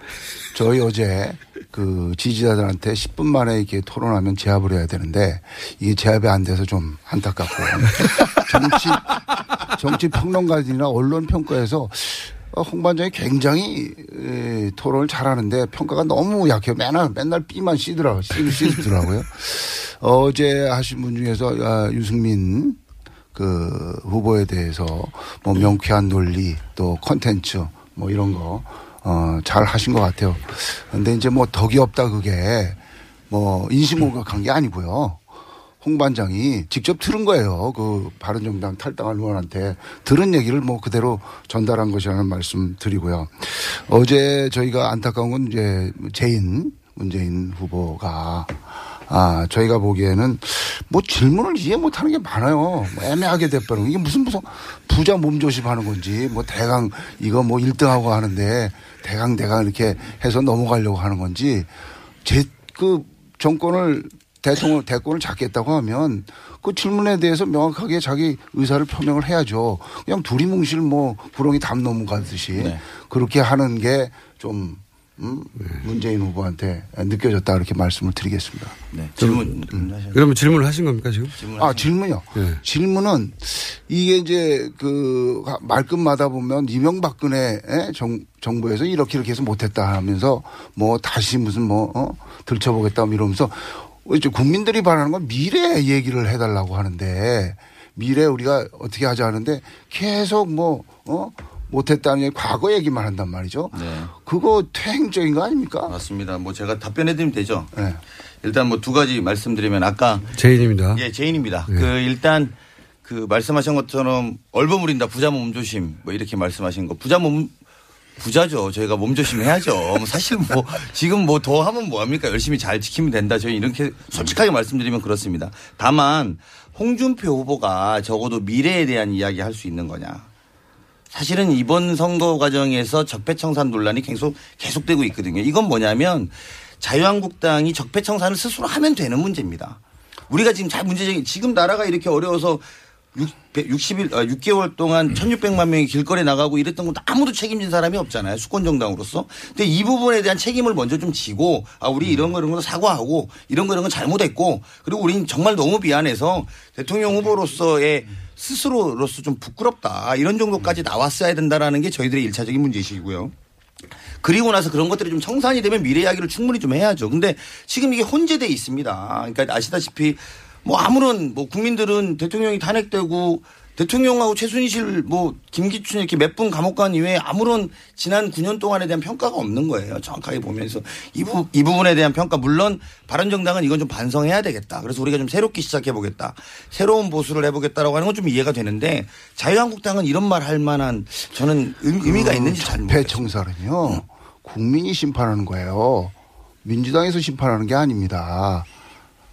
저희 어제 그 지지자들한테 10분 만에 이렇게 토론하면 제압을 해야 되는데 이게 제압이 안 돼서 좀 안타깝고 정치 정치 평론가들이나 언론 평가에서 어, 홍반장이 굉장히 에, 토론을 잘하는데 평가가 너무 약해요. 맨날 맨날 B만 씌더라고요. 씌- 씌더라고요. 어제 하신 분 중에서 아, 유승민 그 후보에 대해서 뭐 명쾌한 논리 또 컨텐츠 뭐 이런 거, 어, 잘 하신 것 같아요. 근데 이제 뭐 덕이 없다 그게 뭐 인신공격한 게 아니고요. 홍 반장이 직접 들은 거예요. 그 바른정당 탈당한 의원한테 들은 얘기를 뭐 그대로 전달한 것이라는 말씀 드리고요. 어제 저희가 안타까운 건 이제 재인 문재인 후보가 아, 저희가 보기에는 뭐 질문을 이해 못 하는 게 많아요. 뭐 애매하게 돼버리고 이게 무슨 무슨 부자 몸조심 하는 건지 뭐 대강 이거 뭐 1등하고 하는데 대강 대강 이렇게 해서 넘어가려고 하는 건지 제 그 정권을 대통령 대권을 잡겠다고 하면 그 질문에 대해서 명확하게 자기 의사를 표명을 해야죠. 그냥 두리뭉실 뭐 구렁이 담 넘어가듯이 그렇게 하는 게 좀 음, 문재인 후보한테 느껴졌다 이렇게 말씀을 드리겠습니다. 네. 질문 그러면 질문을 하신 겁니까, 지금? 아, 질문요? 네. 질문은 이게 이제 그 말끝마다 보면 이명박근혜 정, 정부에서 이렇게 이렇게 해서 못했다 하면서 뭐 다시 무슨 뭐, 어? 들춰보겠다 뭐 이러면서 이제 국민들이 바라는 건 미래 얘기를 해달라고 하는데 미래 우리가 어떻게 하자 하는데 계속 뭐, 어? 못했다는 얘기, 과거 얘기만 한단 말이죠. 네. 그거 퇴행적인 거 아닙니까? 맞습니다. 뭐 제가 답변해드리면 되죠. 네. 일단 뭐 두 가지 말씀드리면 아까 제인입니다. 예, 제인입니다. 예. 그 일단 그 말씀하신 것처럼 얼버무린다 부자 몸조심 뭐 이렇게 말씀하신 거 부자 몸 부자죠. 저희가 몸조심 해야죠. 뭐 사실 뭐 지금 뭐 더 하면 뭐 합니까? 열심히 잘 지키면 된다. 저희 이렇게 솔직하게 말씀드리면 그렇습니다. 다만 홍준표 후보가 적어도 미래에 대한 이야기 할 수 있는 거냐. 사실은 이번 선거 과정에서 적폐청산 논란이 계속 계속되고 있거든요. 이건 뭐냐면 자유한국당이 적폐청산을 스스로 하면 되는 문제입니다. 우리가 지금 잘 문제적인 지금 나라가 이렇게 어려워서 60일, 6개월 동안 1600만 명이 길거리에 나가고 이랬던 것도 아무도 책임진 사람이 없잖아요. 수권정당으로서. 근데 이 부분에 대한 책임을 먼저 좀 지고 아, 우리 이런 거 이런 거 사과하고 이런 거 이런 거 잘못했고 그리고 우린 정말 너무 미안해서 대통령 후보로서의 스스로로서 좀 부끄럽다. 이런 정도까지 나왔어야 된다라는 게 저희들의 일차적인 문제이시고요. 그리고 나서 그런 것들이 좀 청산이 되면 미래 이야기를 충분히 좀 해야죠. 근데 지금 이게 혼재돼 있습니다. 그러니까 아시다시피 뭐 아무런 뭐 국민들은 대통령이 탄핵되고 대통령하고 최순실 뭐 김기춘 이렇게 몇 분 감옥 간 이후에 아무런 지난 9년 동안에 대한 평가가 없는 거예요. 정확하게 보면서 이, 부, 이 부분에 대한 평가 물론 바른정당은 이건 좀 반성해야 되겠다. 그래서 우리가 좀 새롭게 시작해 보겠다. 새로운 보수를 해보겠다라고 하는 건 좀 이해가 되는데 자유한국당은 이런 말 할 만한 저는 의- 의미가 있는지 잘 모르겠어요. 적폐청산은요 국민이 심판하는 거예요. 민주당에서 심판하는 게 아닙니다.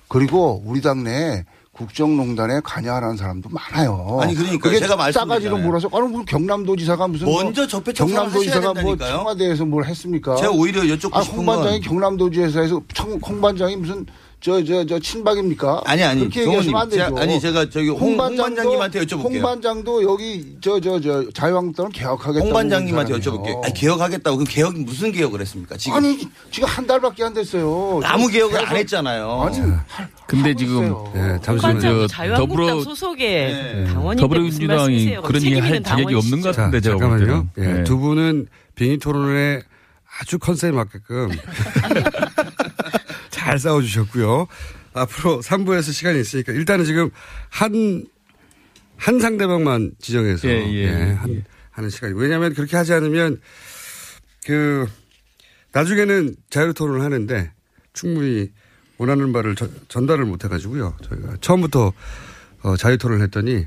그리고 우리 당내 국정농단에 관여하는 사람도 많아요. 아니, 그러니까요. 그게 제가 말씀드리잖아요. 싸가지로 몰아서 아니 무슨 경남도지사가 무슨 먼저 뭐 적폐청산을 경남도지사가 하셔야 뭐. 청와대에서 뭘 했습니까? 제가 오히려 여쭙고 아, 홍 반장이 건 경남도지사에서 청- 홍 반장이 무슨 저 저 저 친박입니까? 아니, 아니, 그렇게 얘기하시면 안 되죠. 제가- 아니, 제가 저기 홍- 홍 반장님한테 여쭤볼게요. 홍 반장도 여기 저 저 저 자유한국당을 개혁하겠다고 홍 반장님한테. 여쭤볼게요. 아니, 개혁하겠다고 그 개혁 무슨 개혁을 했습니까? 지금 아니 지금 한 달밖에 안 됐어요. 아무 개혁을 안 했잖아요. 아니 근데 지금 네, 잠시만 저 자유한국당 더불어 소속의 당원인데 더불어민주당이 무슨 말씀이세요? 그런 얘기 할 자격이 없는 것 자, 같은데 제가 볼 잠깐만요. 때는. 예, 예. 두 분은 빙의 토론에 아주 컨셉에 맞게끔 잘 싸워주셨고요. 앞으로 3부에서 시간이 있으니까 일단은 지금 한 한 상대방만 지정해서 예, 예, 예, 한, 하는 시간이 왜냐하면 그렇게 하지 않으면 그 나중에는 자유 토론을 하는데 충분히 원하는 바를 전, 전달을 못 해가지고요. 저희가 처음부터 어, 자유 토론을 했더니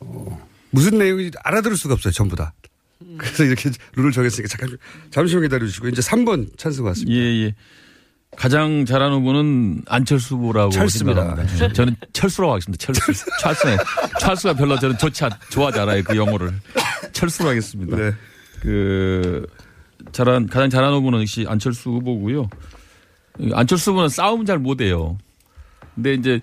어, 무슨 내용인지 알아들을 수가 없어요. 전부 다. 그래서 이렇게 룰을 정했으니까 잠깐 잠시만 기다려주시고 이제 3번 찬스 같습니다. 예, 예. 가장 잘하는 후보는 안철수 후보라고 철수입니다. 생각합니다. 예. 저는 철수라고 하겠습니다. 철수. 철수네. 철수가 별로 저는 좋지, 않- 좋아하지 않아요. 그 영어를. 철수로 하겠습니다. 네. 그, 잘한, 가장 잘하는 후보는 역시 안철수 후보고요. 이 안철수 후보는 싸움 잘 못해요. 근데 이제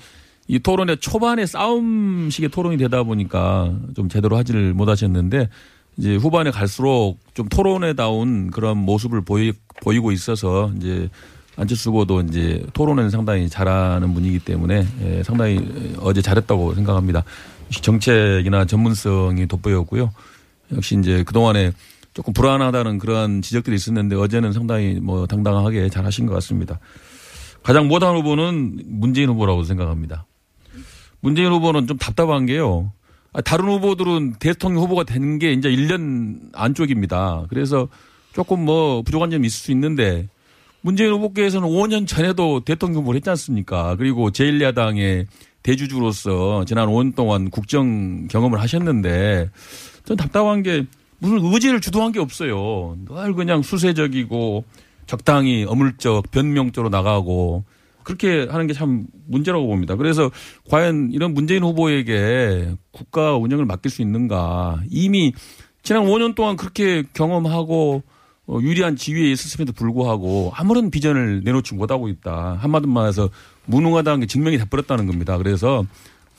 이 토론의 초반에 싸움식의 토론이 되다 보니까 좀 제대로 하지를 못하셨는데 이제 후반에 갈수록 좀 토론에다운 그런 모습을 보이, 보이고 있어서 이제 안철수 후보도 이제 토론에는 상당히 잘하는 분이기 때문에 예, 상당히 어제 잘했다고 생각합니다. 정책이나 전문성이 돋보였고요. 역시 이제 그동안에 조금 불안하다는 그러한 지적들이 있었는데 어제는 상당히 뭐 당당하게 잘 하신 것 같습니다. 가장 못한 후보는 문재인 후보라고 생각합니다. 문재인 후보는 좀 답답한 게요. 아, 다른 후보들은 대통령 후보가 되는 게 이제 1년 안쪽입니다. 그래서 조금 뭐 부족한 점이 있을 수 있는데 문재인 후보께서는 5년 전에도 대통령 후보를 했지 않습니까? 그리고 제1야당의 대주주로서 지난 5년 동안 국정 경험을 하셨는데 전 답답한 게 무슨 의지를 주도한 게 없어요. 늘 그냥 수세적이고 적당히 어물적 변명적으로 나가고 그렇게 하는 게 참 문제라고 봅니다. 그래서 과연 이런 문재인 후보에게 국가 운영을 맡길 수 있는가. 이미 지난 5년 동안 그렇게 경험하고 어, 유리한 지위에 있었음에도 불구하고 아무런 비전을 내놓지 못하고 있다. 한마디로 말해서 무능하다는 게 증명이 돼버렸다는 겁니다. 그래서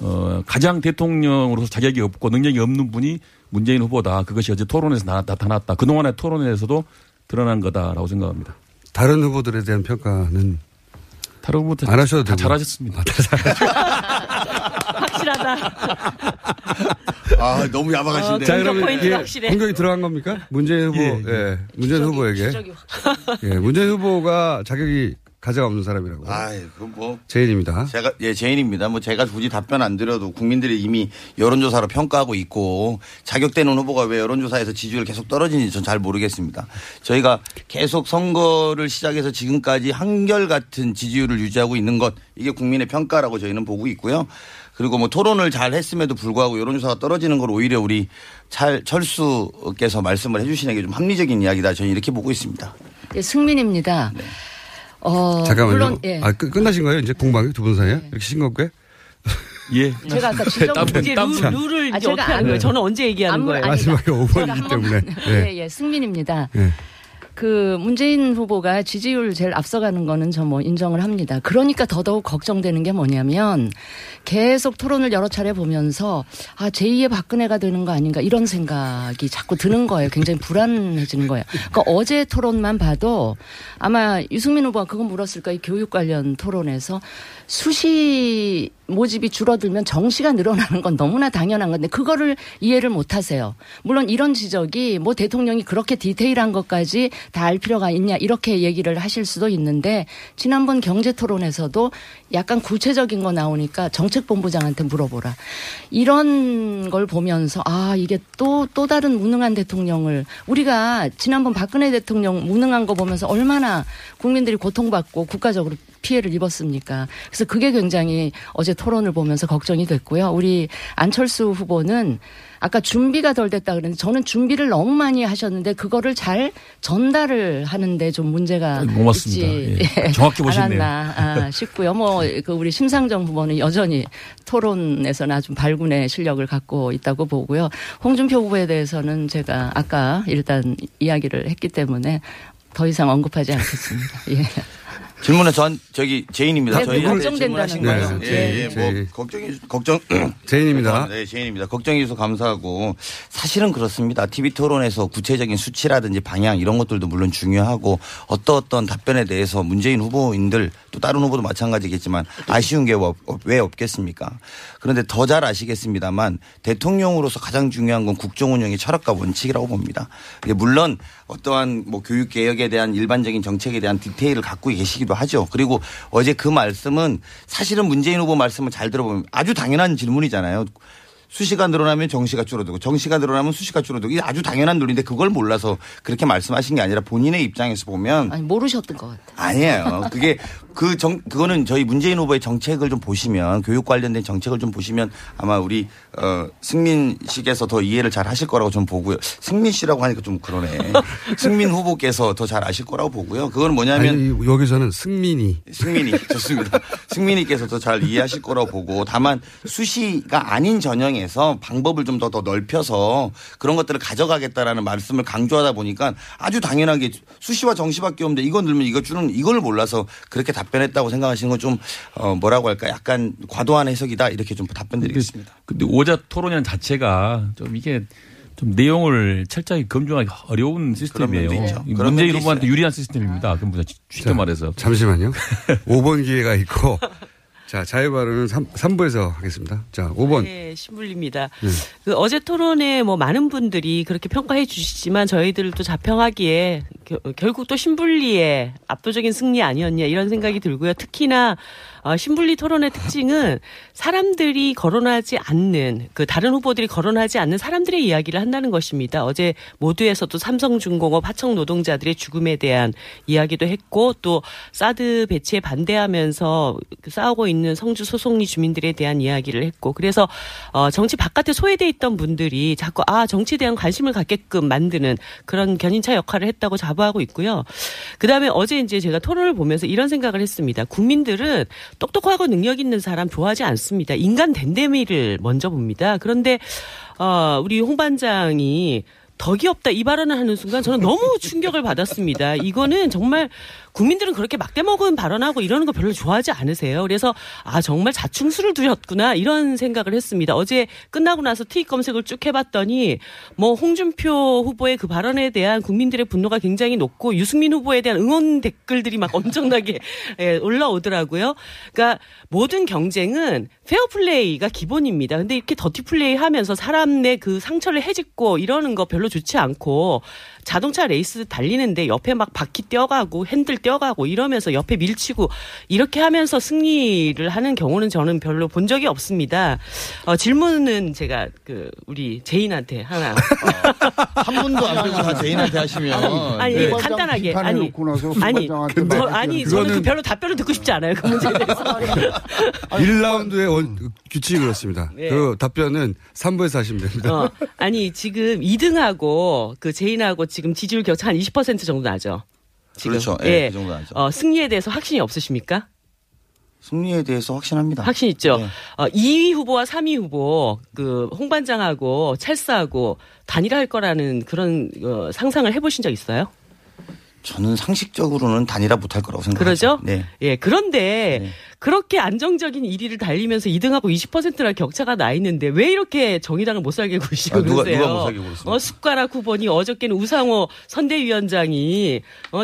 어, 가장 대통령으로서 자격이 없고 능력이 없는 분이 문재인 후보다. 그것이 어제 토론에서 나, 나타났다. 그동안의 토론에서도 드러난 거다라고 생각합니다. 다른 후보들에 대한 평가는 다른 후보들 안 하셔도 다 되고. 잘하셨습니다. 아, 다 확실하다. 아, 너무 야박하신데. 자, 그러면 이게 공격이 들어간 겁니까? 문재인 후보, 예, 예, 예. 문재인 후보에게. 예, 문재인 후보가 자격이 가져가 없는 사람이라고. 아이, 그 뭐. 제인입니다. 제가 예 제인입니다. 뭐 제가 굳이 답변 안 드려도 국민들이 이미 여론조사로 평가하고 있고 자격되는 후보가 왜 여론조사에서 지지율 계속 떨어지는지 전 잘 모르겠습니다. 저희가 계속 선거를 시작해서 지금까지 한결 같은 지지율을 유지하고 있는 것 이게 국민의 평가라고 저희는 보고 있고요. 그리고 뭐 토론을 잘 했음에도 불구하고 여론조사가 떨어지는 걸 오히려 우리 찰, 철수께서 말씀을 해주시는 게 좀 합리적인 이야기다. 저는 이렇게 보고 있습니다. 예, 승민입니다. 어, 잠깐만요. 물론 예. 아, 끝, 끝나신 거예요? 이제 공방이 두 분 사이에? 이렇게 싱겁게? 예. 제가 아까 지적 이제 룰, 룰을 이제 어떻게 하는 거예요? 저는 언제 얘기하는 거예요? 마지막에 5번이기 때문에. 예, 예, 승민입니다. 예. 그 문재인 후보가 지지율 제일 앞서가는 거는 저 뭐 인정을 합니다. 그러니까 더더욱 걱정되는 게 뭐냐면 계속 토론을 여러 차례 보면서 아 제2의 박근혜가 되는 거 아닌가 이런 생각이 자꾸 드는 거예요. 굉장히 불안해지는 거예요. 그러니까 어제 토론만 봐도 아마 유승민 후보가 그거 물었을 거예요. 교육 관련 토론에서 수시 모집이 줄어들면 정시가 늘어나는 건 너무나 당연한 건데 그거를 이해를 못 하세요. 물론 이런 지적이 뭐 대통령이 그렇게 디테일한 것까지 다 알 필요가 있냐 이렇게 얘기를 하실 수도 있는데 지난번 경제 토론에서도 약간 구체적인 거 나오니까 정책본부장한테 물어보라. 이런 걸 보면서 아 이게 또또 다른 무능한 대통령을 우리가 지난번 박근혜 대통령 무능한 거 보면서 얼마나 국민들이 고통받고 국가적으로 피해를 입었습니까? 그래서 그게 굉장히 어제 토론을 보면서 걱정이 됐고요. 우리 안철수 후보는 아까 준비가 덜 됐다 그랬는데 저는 준비를 너무 많이 하셨는데 그거를 잘 전달을 하는데 좀 문제가 고맙습니다. 있지 예. 정확히 보시네요. 않았나 아, 싶고요. 뭐 그 우리 심상정 후보는 여전히 토론에서는 아주 발군의 실력을 갖고 있다고 보고요. 홍준표 후보에 대해서는 제가 아까 일단 이야기를 했기 때문에 더 이상 언급하지 않겠습니다. 예. 질문은 전 저기 재인입니다. 네, 저희한테 걱정된다는 거예요. 네. 예, 예, 재인. 뭐 걱정이 걱정 재인입니다. 네, 재인입니다. 걱정해 주셔서 감사하고 사실은 그렇습니다. TV 토론에서 구체적인 수치라든지 방향 이런 것들도 물론 중요하고 어떤 어떤 답변에 대해서 문재인 후보인들 또 다른 후보도 마찬가지겠지만 아쉬운 게 왜 없겠습니까? 그런데 더 잘 아시겠습니다만 대통령으로서 가장 중요한 건 국정 운영의 철학과 원칙이라고 봅니다. 물론 어떠한 뭐 교육 개혁에 대한 일반적인 정책에 대한 디테일을 갖고 계시기도 하죠. 그리고 어제 그 말씀은 사실은 문재인 후보 말씀을 잘 들어보면 아주 당연한 질문이잖아요. 수시가 늘어나면 정시가 줄어들고 정시가 늘어나면 수시가 줄어들고 이게 아주 당연한 논리인데 그걸 몰라서 그렇게 말씀하신 게 아니라 본인의 입장에서 보면 아니 모르셨던 것 같아요. 아니에요. 그게 그 정, 그거는 저희 문재인 후보의 정책을 좀 보시면 교육 관련된 정책을 좀 보시면 아마 우리 어, 승민 씨께서 더 이해를 잘 하실 거라고 좀 보고요. 승민 씨라고 하니까 좀 그러네. 승민 후보께서 더 잘 아실 거라고 보고요. 그건 뭐냐면 아니, 여기서는 승민이. 승민이 좋습니다. 승민이께서 더 잘 이해하실 거라고 보고 다만 수시가 아닌 전형에서 방법을 좀 더 더 넓혀서 그런 것들을 가져가겠다라는 말씀을 강조하다 보니까 아주 당연하게 수시와 정시밖에 없는데 이거 늘면 이거 주는 이걸 몰라서 그렇게 답 변했다고 생각하시는 건 좀 어, 뭐라고 할까 약간 과도한 해석이다 이렇게 좀 답변드리겠습니다. 근데 오자 토론이라는 자체가 좀 이게 좀 내용을 철저히 검증하기 어려운 시스템이에요. 문재인 후보한테. 유리한 시스템입니다. 그럼 쉽게 자, 말해서. 잠시만요. 5번 기회가 있고. 자, 자유 발언은 3, 삼부에서 하겠습니다. 자, 5번. 네, 신불립니다. 네. 그 어제 토론에 뭐 많은 분들이 그렇게 평가해 주시지만 저희들도 자평하기에 겨- 결국 또 신불리의 압도적인 승리 아니었냐 이런 생각이 들고요. 특히나 어, 신불리 토론의 특징은 사람들이 거론하지 않는 그 다른 후보들이 거론하지 않는 사람들의 이야기를 한다는 것입니다. 어제 모두에서도 삼성중공업 하청 노동자들의 죽음에 대한 이야기도 했고 또 사드 배치에 반대하면서 그 싸우고 있는 성주 소송리 주민들에 대한 이야기를 했고 그래서 어, 정치 바깥에 소외돼 있던 분들이 자꾸 아 정치에 대한 관심을 갖게끔 만드는 그런 견인차 역할을 했다고 자부하고 있고요. 그다음에 어제 이제 제가 토론을 보면서 이런 생각을 했습니다. 국민들은 똑똑하고 능력 있는 사람 좋아하지 않습니다. 인간 댄데미를 먼저 봅니다. 그런데 어, 우리 홍 반장이 덕이 없다 이 발언을 하는 순간 저는 너무 충격을 받았습니다. 이거는 정말 국민들은 그렇게 막돼먹은 발언하고 이러는 거 별로 좋아하지 않으세요. 그래서 아 정말 자충수를 두셨구나 이런 생각을 했습니다. 어제 끝나고 나서 트윗 검색을 쭉 해봤더니 뭐 홍준표 후보의 그 발언에 대한 국민들의 분노가 굉장히 높고 유승민 후보에 대한 응원 댓글들이 막 엄청나게 예, 올라오더라고요. 그러니까 모든 경쟁은 페어플레이가 기본입니다. 근데 이렇게 더티 플레이 하면서 사람 내 그 상처를 헤집고 이러는 거 별로 좋지 않고 자동차 레이스 달리는데 옆에 막 바퀴 떼어가고 핸들 떼어가고 이러면서 옆에 밀치고 이렇게 하면서 승리를 하는 경우는 저는 별로 본 적이 없습니다. 어, 질문은 제가 그 우리 재인한테 하나 한 분도 안 빼고 다 재인한테 하시면 아니 네. 간단하게 아니 아니 저, 막 아니 그거는- 저는 그 별로 답변을 듣고 싶지 않아요 그 문제에 대해서 1라운드의 원, 규칙이 그렇습니다. 네. 그 답변은 3부에서 하시면 됩니다. 어, 아니 지금 2등하고 그 제인하고 지금 지지율 격차 한 20% 정도 나죠. 지금. 그렇죠. 예, 그 정도 나죠. 어, 승리에 대해서 확신이 없으십니까? 승리에 대해서 확신합니다. 확신 있죠. 네. 어, 2위 후보와 3위 후보 그 홍반장하고 찰스하고 단일화할 거라는 그런 어, 상상을 해보신 적 있어요? 저는 상식적으로는 단일화 못할 거라고 생각합니다. 그러죠? 네. 예, 그런데 그렇게 안정적인 1위를 달리면서 2등하고 20%나 격차가 나 있는데 왜 이렇게 정의당을 못 살게 구시고 아, 누가- 그러세요? 누가 못 살게 굴었습니까? 어, 숟가락 후보니 어저께는 우상호 선대위원장이 어,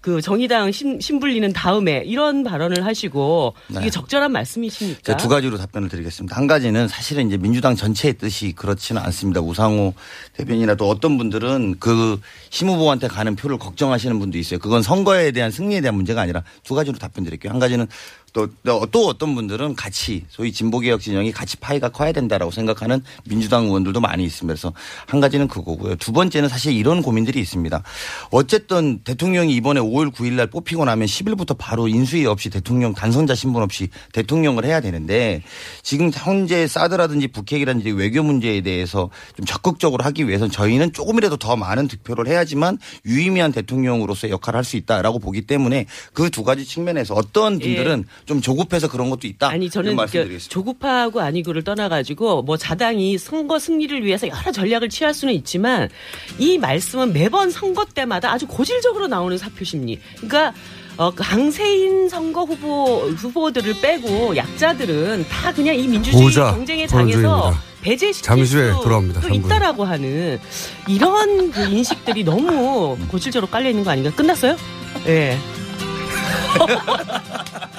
그 정의당 신, 신불리는 다음에 이런 발언을 하시고 이게 네. 적절한 말씀이십니까? 제가 두 가지로 답변을 드리겠습니다. 한 가지는 사실은 이제 민주당 전체의 뜻이 그렇지는 않습니다. 우상호 대변인이나 또 어떤 분들은 그 심 후보한테 가는 표를 걱정하시는 분도 있어요. 그건 선거에 대한 승리에 대한 문제가 아니라 두 가지로 답변 드릴게요. 한 가지는 또, 또, 또 어떤 분들은 같이 소위 진보개혁 진영이 같이 파이가 커야 된다라고 생각하는 민주당 의원들도 많이 있습니다. 그래서 한 가지는 그거고요. 두 번째는 사실 이런 고민들이 있습니다. 어쨌든 대통령이 이번에 5월 9일 날 뽑히고 나면 10일부터 바로 인수위 없이 대통령 단선자 신분 없이 대통령을 해야 되는데 지금 현재 사드라든지 북핵이라든지 외교 문제에 대해서 좀 적극적으로 하기 위해서는 저희는 조금이라도 더 많은 득표를 해야지만 유의미한 대통령으로서의 역할을 할 수 있다라고 보기 때문에 그 두 가지 측면에서 어떤 분들은 좀 조급해서 그런 것도 있다. 아니 저는 말씀드리겠습니다. 조급하고 아니고를 떠나가지고 뭐 자당이 선거 승리를 위해서 여러 전략을 취할 수는 있지만 이 말씀은 매번 선거 때마다 아주 고질적으로 나오는 사표 심리. 그러니까 어, 그 강세인 선거 후보 후보들을 빼고 약자들은 다 그냥 이 민주주의 보자. 경쟁의 장에서. 배제시킬 잠시 후에 수 돌아옵니다. 또 삼부에. 있다라고 하는 이런 그 인식들이 너무 고질적으로 깔려 있는 거 아닌가? 끝났어요? 예. 네.